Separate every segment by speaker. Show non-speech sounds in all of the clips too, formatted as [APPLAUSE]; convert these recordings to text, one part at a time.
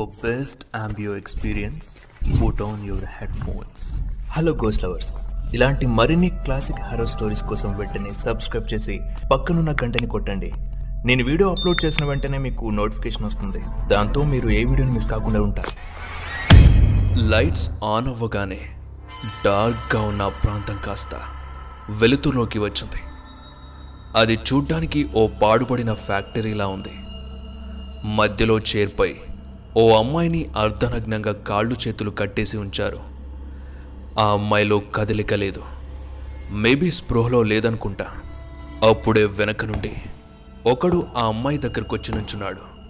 Speaker 1: For best ambio experience, put on your headphones. Hello goes lovers ఇలాంటి మరిన్ని classic horror stories కోసం వెంటనే subscribe చేసి పక్కనున్న గంటని కొట్టండి. నేను వీడియో అప్లోడ్ చేసిన వెంటనే మీకు నోటిఫికేషన్ వస్తుంది. దాంతో మీరు ఏ వీడియోని మిస్ కాకుండా ఉంటారు.
Speaker 2: లైట్స్ ఆన్ అవ్వగానే డార్క్గా ఉన్న ప్రాంతం కాస్త వెలుతురులోకి వచ్చింది. అది చూడ్డానికి ఓ పాడుపడిన ఫ్యాక్టరీలా ఉంది. మధ్యలో చేర్పై ఓ అమ్మాయిని అర్ధనగ్నంగా కాళ్ళు చేతులు కట్టేసి ఉంచారు. ఆ అమ్మాయిలో కదలిక లేదు. మేబీ స్పృహలో లేదనుకుంటా. అప్పుడే వెనక నుండి ఒకడు ఆ అమ్మాయి దగ్గరకు వచ్చి నుంచున్నాడు.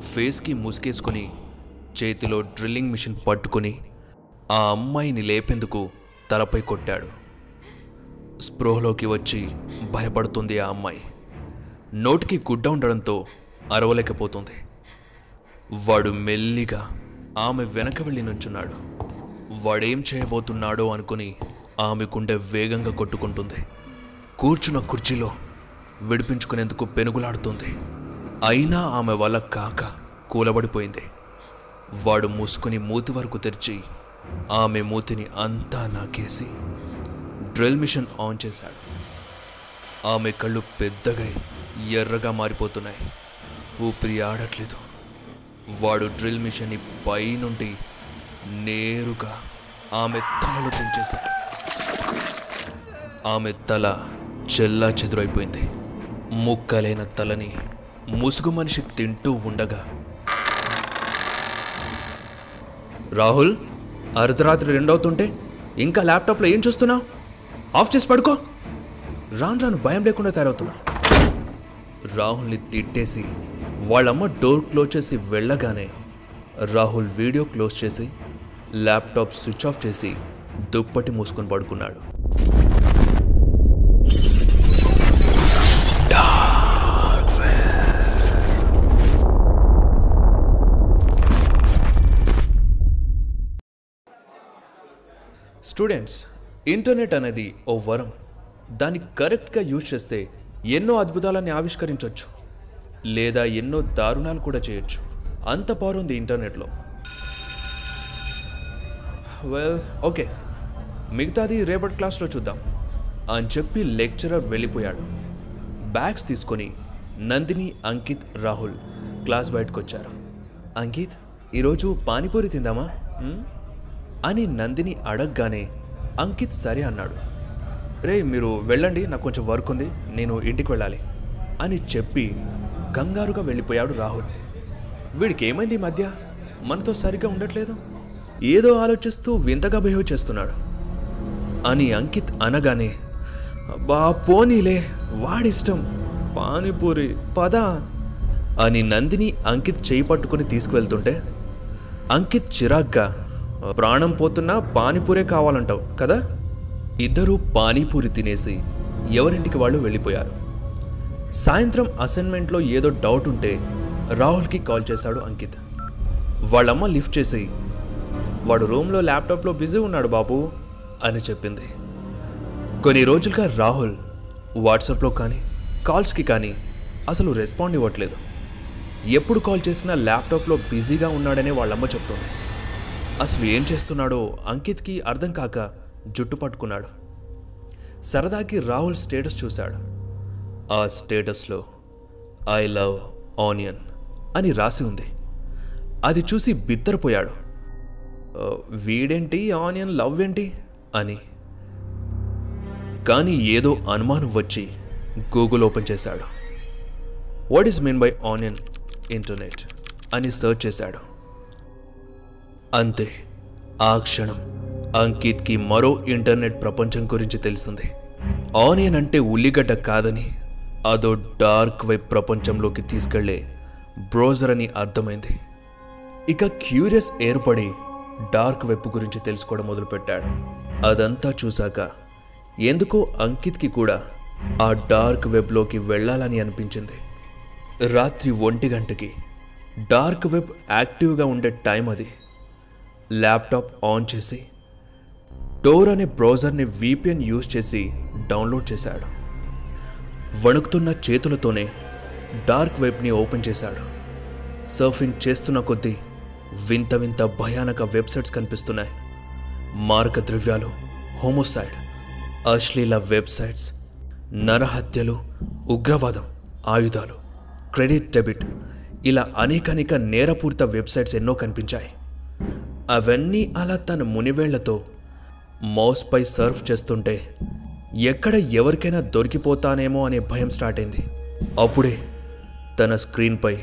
Speaker 2: ఫేస్కి ముసుకేసుకుని చేతిలో డ్రిల్లింగ్ మిషన్ పట్టుకుని ఆ అమ్మాయిని లేపేందుకు తలపై కొట్టాడు. స్పృహలోకి వచ్చి భయపడుతుంది ఆ అమ్మాయి. నోటికి గుడ్డ ఉండడంతో అరవలేకపోతుంది. వాడు మెల్లిగా ఆమె వెనక వెళ్ళి నుంచున్నాడు. వాడేం చేయబోతున్నాడో అనుకుని ఆమె గుండె వేగంగా కొట్టుకుంటుంది. కూర్చున్న కుర్చీలో విడిపించుకునేందుకు పెనుగులాడుతుంది. అయినా ఆమె వల్ల కాక కూలబడిపోయింది. వాడు మూసుకుని మూతి వరకు తెరిచి ఆమె మూతిని అంతా నాకేసి డ్రిల్ మిషన్ ఆన్ చేశాడు. ఆమె కళ్ళు పెద్దగా ఎర్రగా మారిపోతున్నాయి. ఊపిరి ఆడట్లేదు. వాడు డ్రిల్ మిషన్ని పైనుండి నేరుగా ఆమె తలలు తెంచేశాడు. ఆమె తల చెల్లా చెదురైపోయింది. ముక్కలైన తలని ముసుగు మనిషి తింటూ ఉండగా రాహుల్ అర్ధరాత్రి రెండవుతుంటే ఇంకా ల్యాప్టాప్లో ఏం చూస్తున్నావు? ఆఫ్ చేసి పడుకో. రాను రాను భయం లేకుండా తయారవుతున్నా రాహుల్ని తిట్టేసి వాళ్ళమ్మ డోర్ క్లోజ్ చేసి వెళ్ళగానే రాహుల్ వీడియో క్లోజ్ చేసి ల్యాప్టాప్ స్విచ్ ఆఫ్ చేసి దుప్పటి మూసుకొని పడుకున్నాడు. స్టూడెంట్స్ ఇంటర్నెట్ అనేది ఓ వరం. దాన్ని కరెక్ట్గా యూజ్ చేస్తే ఎన్నో అద్భుతాలని ఆవిష్కరించవచ్చు లేదా ఎన్నో దారుణాలు కూడా చేయొచ్చు. అంత పవర్ ఉంది ఇంటర్నెట్లో. Well okay. మిగతాది రేపటి క్లాస్లో చూద్దాం. అని చెప్పి లెక్చరర్ వెళ్ళిపోయాడు. బ్యాగ్స్ తీసుకొని నందిని అంకిత్ రాహుల్ క్లాస్ బయటకు వచ్చారు అంకిత్ ఈరోజు పానీపూరి తిందామా? అని నందిని అడగగానే అంకిత్ సరే అన్నాడు. రే మీరు వెళ్ళండి నాకు కొంచెం వర్క్ ఉంది నేను ఇంటికి వెళ్ళాలి. అని చెప్పి కంగారుగా వెళ్ళిపోయాడు రాహుల్. వీడికి ఏమైంది ఈ మధ్య? మనతో సరిగ్గా ఉండట్లేదు. ఏదో ఆలోచిస్తూ వింతగా బిహేవ్ చేస్తున్నాడు. అని అంకిత్ అనగానే బా పోనీలే వాడిష్టం. పానీపూరి పద. అని నందిని అంకిత్ చేయి పట్టుకుని తీసుకువెళ్తుంటే అంకిత్ చిరాగ్గా ప్రాణం పోతున్నా పానీపూరే కావాలంటావు కదా? ఇద్దరూ పానీపూరి తినేసి ఎవరింటికి వాళ్ళు వెళ్ళిపోయారు. సాయంత్రం అసైన్మెంట్లో ఏదో డౌట్ ఉంటే రాహుల్కి కాల్ చేశాడు అంకిత్. వాళ్ళమ్మ లిఫ్ట్ చేసి వాడు రూమ్లో ల్యాప్టాప్లో బిజీ ఉన్నాడు బాబు అని చెప్పింది. కొన్ని రోజులుగా రాహుల్ వాట్సాప్లో కానీ కాల్స్కి కానీ అసలు రెస్పాండ్ ఇవ్వట్లేదు. ఎప్పుడు కాల్ చేసినా ల్యాప్టాప్లో బిజీగా ఉన్నాడనే వాళ్ళమ్మ చెప్తుంది. అసలు ఏం చేస్తున్నాడో అంకిత్కి అర్థం కాక జుట్టు పట్టుకున్నాడు. సరదాకి రాహుల్ స్టేటస్ చూశాడు. ఆ స్టేటస్లో ఐ లవ్ ఆనియన్ అని రాసి ఉంది. అది చూసి బిద్దరపోయాడు వీడేంటి? ఆనియన్ లవ్ ఏంటి అని. కానీ ఏదో అనుమానం వచ్చి గూగుల్ ఓపెన్ చేశాడు. What is mean by onion internet? అని సెర్చ్ చేశాడు. అంతే. ఆ క్షణం అంకిత్కి మరో ఇంటర్నెట్ ప్రపంచం గురించి తెలిసింది. ఆనియన్ అంటే ఉల్లిగడ్డ కాదని అదో డార్క్ వెబ్ ప్రపంచంలోకి తీసుకెళ్ళే బ్రౌజర్ అని అర్థమైంది. ఇక క్యూరియస్ ఏర్పడి డార్క్ వెబ్ గురించి తెలుసుకోవడం మొదలుపెట్టాడు. అదంతా చూశాక ఎందుకో అంకిత్కి కూడా ఆ డార్క్ వెబ్లోకి వెళ్ళాలని అనిపించింది. రాత్రి ఒంటి గంటకి డార్క్ వెబ్ యాక్టివ్గా ఉండే టైం అది. ల్యాప్టాప్ ఆన్ చేసి డోర్ అనే బ్రౌజర్ని వీపీఎన్ యూజ్ చేసి డౌన్లోడ్ చేశాడు. వణుకుతున్న చేతులతోనే డార్క్ వెబ్ని ఓపెన్ చేశాడు. సర్ఫింగ్ చేస్తున్న కొద్దీ వింత వింత భయానక వెబ్సైట్స్ కనిపిస్తున్నాయి. మారక ద్రవ్యాలు హోమోసైడ్ అశ్లీల వెబ్సైట్స్ నరహత్యలు ఉగ్రవాదం ఆయుధాలు క్రెడిట్ డెబిట్ ఇలా అనేకానేక నేరపూరిత వెబ్సైట్స్ ఎన్నో కనిపించాయి. అవన్నీ అలా తన మునివేళ్ళతో మౌస్పై సర్ఫ్ చేస్తుంటే ఎక్కడ ఎవరికైనా దొరికిపోతానేమో అనే భయం స్టార్ట్ అయింది. అప్పుడే తన స్క్రీన్పై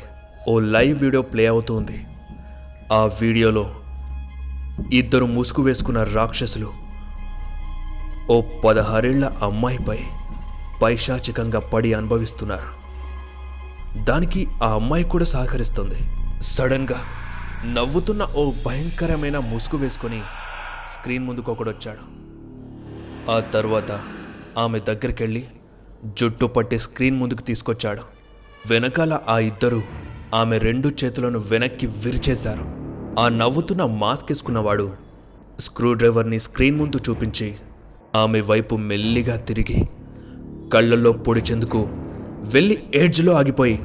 Speaker 2: ఓ లైవ్ వీడియో ప్లే అవుతుంది. ఆ వీడియోలో ఇద్దరు ముసుగు వేసుకున్న రాక్షసులు ఓ పదహారేళ్ళ అమ్మాయిపై పైశాచికంగా పడి అనుభవిస్తున్నారు. దానికి ఆ అమ్మాయి కూడా సహకరిస్తుంది. సడన్గా నవ్వుతున్న ఓ భయంకరమైన ముసుగు వేసుకొని స్క్రీన్ ముందుకు ఒకడొచ్చాడు ఆ తర్వాత ఆమె దగ్గరికెళ్ళి జుట్టు పట్టి స్క్రీన్ ముందుకు తీసుకొచ్చాడు. వెనకాల ఆ ఇద్దరు ఆమె రెండు చేతులను వెనక్కి విరిచేశారు. ఆ నవ్వుతున్న మాస్క్ వేసుకున్నవాడు స్క్రూ డ్రైవర్ని స్క్రీన్ ముందు చూపించి ఆమె వైపు మెల్లిగా తిరిగి కళ్ళల్లో పొడిచేందుకు వెళ్ళి ఎడ్జ్లో ఆగిపోయి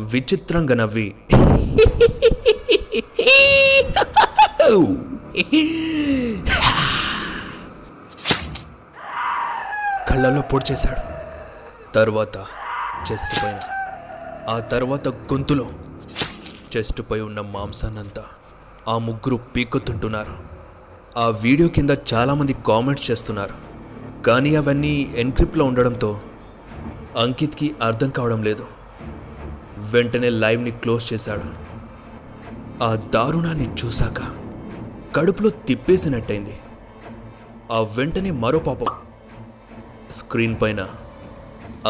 Speaker 2: విచిత్రంగా నవ్వి [LAUGHS] [LAUGHS] కళ్ళల్లో పొడిచేశాడు తర్వాత చెస్ట్ పైన. ఆ తర్వాత గొంతులో చెస్ట్ పై ఉన్న మాంసాన్నంతా ఆ ముగ్గురు పీక్కుతుంటున్నారు. ఆ వీడియో కింద చాలామంది కామెంట్స్ చేస్తున్నారు. కానీ అవన్నీ ఎన్క్రిప్ట్లో ఉండడంతో అంకిత్కి అర్థం కావడం లేదు. వెంటనే లైవ్ని క్లోజ్ చేశాడు. ఆ దారుణాన్ని చూశాక కడుపులో తిప్పేసినట్టయింది. ఆ వెంటనే మరో పాపం స్క్రీన్ పైన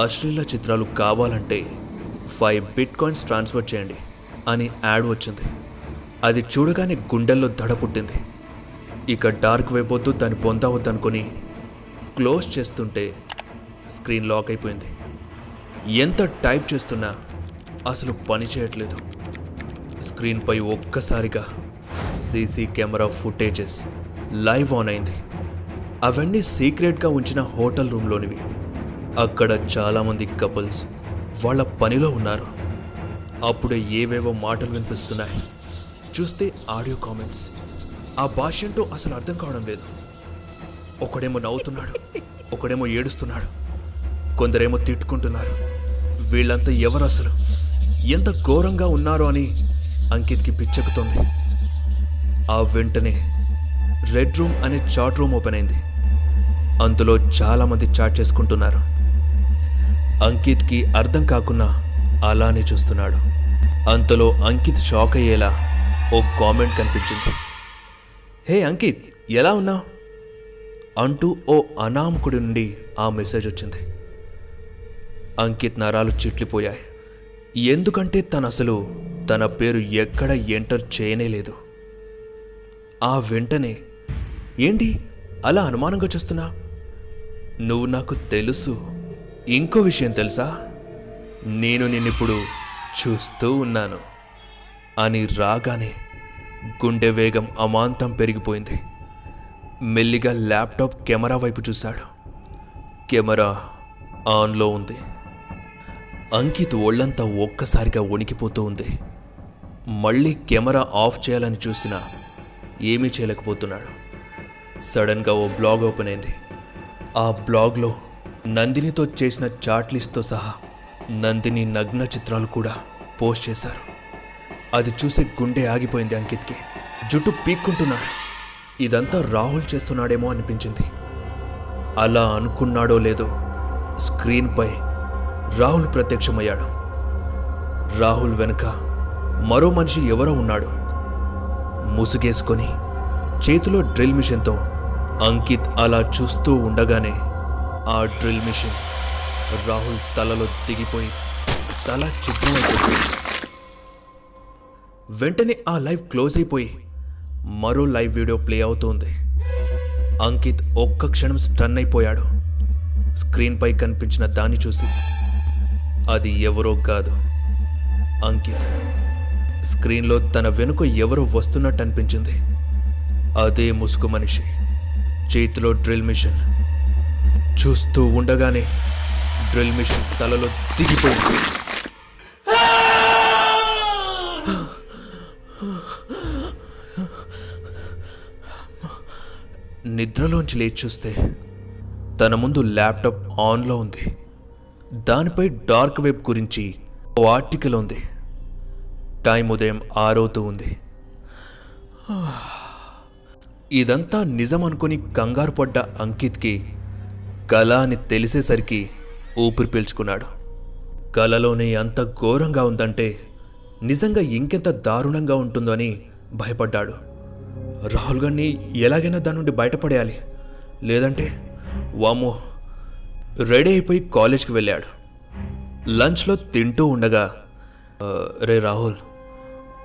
Speaker 2: అశ్లీల చిత్రాలు కావాలంటే ఫైవ్ బిట్ కాయిన్స్ ట్రాన్స్ఫర్ చేయండి అని యాడ్ వచ్చింది. అది చూడగానే గుండెల్లో దడ పుట్టింది. ఇక డార్క్ వెబ్ వద్దు దాన్ని పొందవద్దనుకొని క్లోజ్ చేస్తుంటే స్క్రీన్ లాక్ అయిపోయింది. ఎంత టైప్ చేస్తున్నా అసలు పని చేయట్లేదు. స్క్రీన్పై ఒక్కసారిగా CC camera footages live on అయింది. అవన్నీ సీక్రెట్గా ఉంచిన హోటల్ రూమ్లోనివి. అక్కడ చాలామంది కపుల్స్ వాళ్ళ పనిలో ఉన్నారు. అప్పుడే ఏవేవో మాటలు వినిపిస్తున్నాయి. చూస్తే ఆడియో కామెంట్స్. ఆ భాష ఏంటో అసలు అర్థం కావడం లేదు. ఒకడేమో నవ్వుతున్నాడు ఒకడేమో ఏడుస్తున్నాడు కొందరేమో తిట్టుకుంటున్నారు. వీళ్ళంతా ఎవరు అసలు? ఎంత ఘోరంగా ఉన్నారో అని అంకిత్కి పిచ్చెక్కుతోంది. ఆ వెంటనే రెడ్ రూమ్ అనే చాట్ రూమ్ ఓపెన్ అయింది. అందులో చాలామంది చాట్ చేసుకుంటున్నారు. అంకిత్కి అర్థం కాకున్నా అలానే చూస్తున్నాడు. అంతలో అంకిత్ షాక్ అయ్యేలా ఓ కామెంట్ కనిపించింది. హే అంకిత్ ఎలా ఉన్నావు? అంటూ ఓ అనామకుడి నుండి ఆ మెసేజ్ వచ్చింది. అంకిత్ నరాలు చిట్లిపోయాయి. ఎందుకంటే తను అసలు తన పేరు ఎక్కడ ఎంటర్ చేయనే లేదు. ఆ వెంటనే ఏంటి? అలా అనుమానంగా చూస్తున్నా? నువ్వు నాకు తెలుసు. ఇంకో విషయం తెలుసా? నేను నిన్నిప్పుడు చూస్తూ ఉన్నాను. అని రాగానే గుండె వేగం అమాంతం పెరిగిపోయింది. మెల్లిగా ల్యాప్టాప్ కెమెరా వైపు చూశాడు. కెమెరా ఆన్లో ఉంది. అంకిత్ ఒళ్ళంతా ఒక్కసారిగా వణికిపోతూ ఉంది. మళ్ళీ కెమెరా ఆఫ్ చేయాలని చూసినా ఏమీ చేయలేకపోతున్నాడు. సడన్గా ఓ బ్లాగ్ ఓపెన్ అయింది. ఆ బ్లాగ్లో నందినితో చేసిన చాట్ లిస్ట్తో సహా నందిని నగ్న చిత్రాలు కూడా పోస్ట్ చేశారు. అది చూసి గుండె ఆగిపోయింది అంకిత్కి. జుట్టు పీక్కుంటున్నాడు. ఇదంతా రాహుల్ చేస్తున్నాడేమో అనిపించింది. అలా అనుకున్నాడో లేదో స్క్రీన్పై రాహుల్ ప్రత్యక్షమయ్యాడు. రాహుల్ వెనుక మరో మనిషి ఎవరో ఉన్నాడు. ముసుగేసుకొని చేతిలో డ్రిల్ మిషన్తో అంకిత్ అలా చూస్తూ ఉండగానే ఆ డ్రిల్ మిషన్ రాహుల్ తలలో దిగిపోయి తల చిత్రమైపోయింది వెంటనే ఆ లైవ్ క్లోజ్ అయిపోయి మరో లైవ్ వీడియో ప్లే అవుతోంది. అంకిత్ ఒక్క క్షణం స్టన్ అయిపోయాడు. స్క్రీన్పై కనిపించిన దాన్ని చూసి అది ఎవరో కాదు. అంకిత్ స్క్రీన్లో తన వెనుక ఎవరో వస్తున్నట్టు అనిపించింది అదే ముసుగు మనిషి. చేతిలో డ్రిల్ మిషన్. చూస్తూ ఉండగానే డ్రిల్ మిషన్ తలలో దిగిపోయింది. నిద్రలోంచి లేచి చూస్తే తన ముందు ల్యాప్టాప్ ఆన్లో ఉంది. దానిపై డార్క్ వెబ్ గురించి ఓ ఆర్టికల్ ఉంది. టైం ఉదయం ఆరవుతూ ఉంది. ఇదంతా నిజం అనుకుని కంగారు పడ్డ అంకిత్కి కళ అని తెలిసేసరికి ఊపిరి పీల్చుకున్నాడు. కళలోనే అంత ఘోరంగా ఉందంటే నిజంగా ఇంకెంత దారుణంగా ఉంటుందో అని భయపడ్డాడు. రాహుల్ గారిని ఎలాగైనా దాని నుండి బయటపడేయాలి. లేదంటే వామో రెడీ అయిపోయి కాలేజ్కి వెళ్ళాడు. లంచ్లో తింటూ ఉండగా రే రాహుల్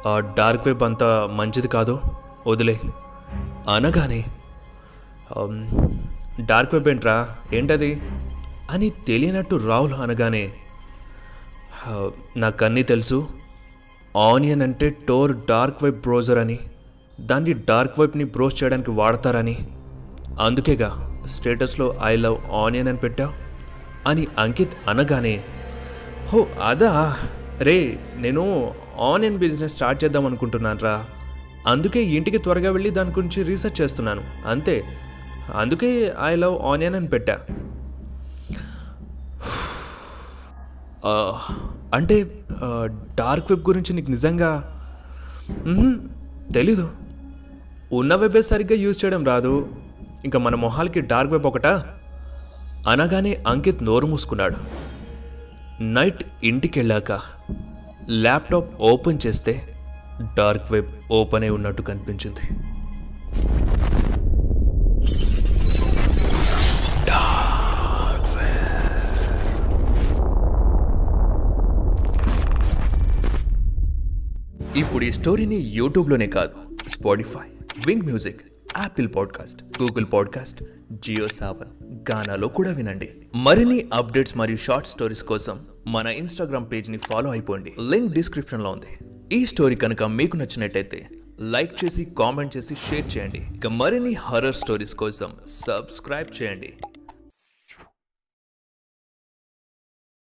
Speaker 2: ఆ డార్క్ వెబ్ అంతా మంచిది కాదు వదిలే. అనగానే డార్క్ వెబ్ ఏంట్రా? ఏంటది? అని తెలియనట్టు రాహుల్ అనగానే నాకన్నీ తెలుసు. ఆనియన్ అంటే టోర్ డార్క్ వెబ్ బ్రౌజర్ అని. దాన్ని డార్క్ వెబ్ని బ్రౌజ్ చేయడానికి వాడతారని. అందుకేగా స్టేటస్లో ఐ లవ్ ఆనియన్ అని పెట్టావు అని అంకిత్ అనగానే హో అదా? రే నేను ఆనియన్ బిజినెస్ స్టార్ట్ చేద్దాం అనుకుంటున్నాను రా అందుకే ఇంటికి త్వరగా వెళ్ళి దాని గురించి రీసెర్చ్ చేస్తున్నాను. అంతే. అందుకే ఐ లవ్ ఆనియన్ అని పెట్టా. [SIGHS] అంటే డార్క్ వెబ్ గురించి నీకు నిజంగా తెలీదు. ఉన్న వెబే సరిగ్గా యూజ్ చేయడం రాదు. ఇంకా మన మొహాలకి డార్క్ వెబ్ ఒకటా? అనగానే అంకిత్ నోరు మూసుకున్నాడు. నైట్ ఇంటికి వెళ్ళాక ల్యాప్టాప్ ఓపెన్ చేస్తే డార్క్ వెబ్ ఓపెన్ అయి ఉన్నట్టు కనిపించింది. ఇప్పుడు ఈ స్టోరీని యూట్యూబ్లోనే కాదు Spotify Wynk music Apple podcast Google podcast Jio Saavn గానాలో కూడా వినండి. మరిన్ని అప్డేట్స్ మరియు షార్ట్ స్టోరీస్ కోసం మన ఇన్స్టాగ్రామ్ పేజ్ని ఫాలో అయిపోండి. లింక్ డిస్క్రిప్షన్లో ఉంది. ఈ స్టోరీ కనుక మీకు నచ్చినట్టయితే లైక్ చేసి కామెంట్ చేసి షేర్ చేయండి. ఇక మరిన్ని హర్రర్ స్టోరీస్ కోసం సబ్స్క్రైబ్ చేయండి.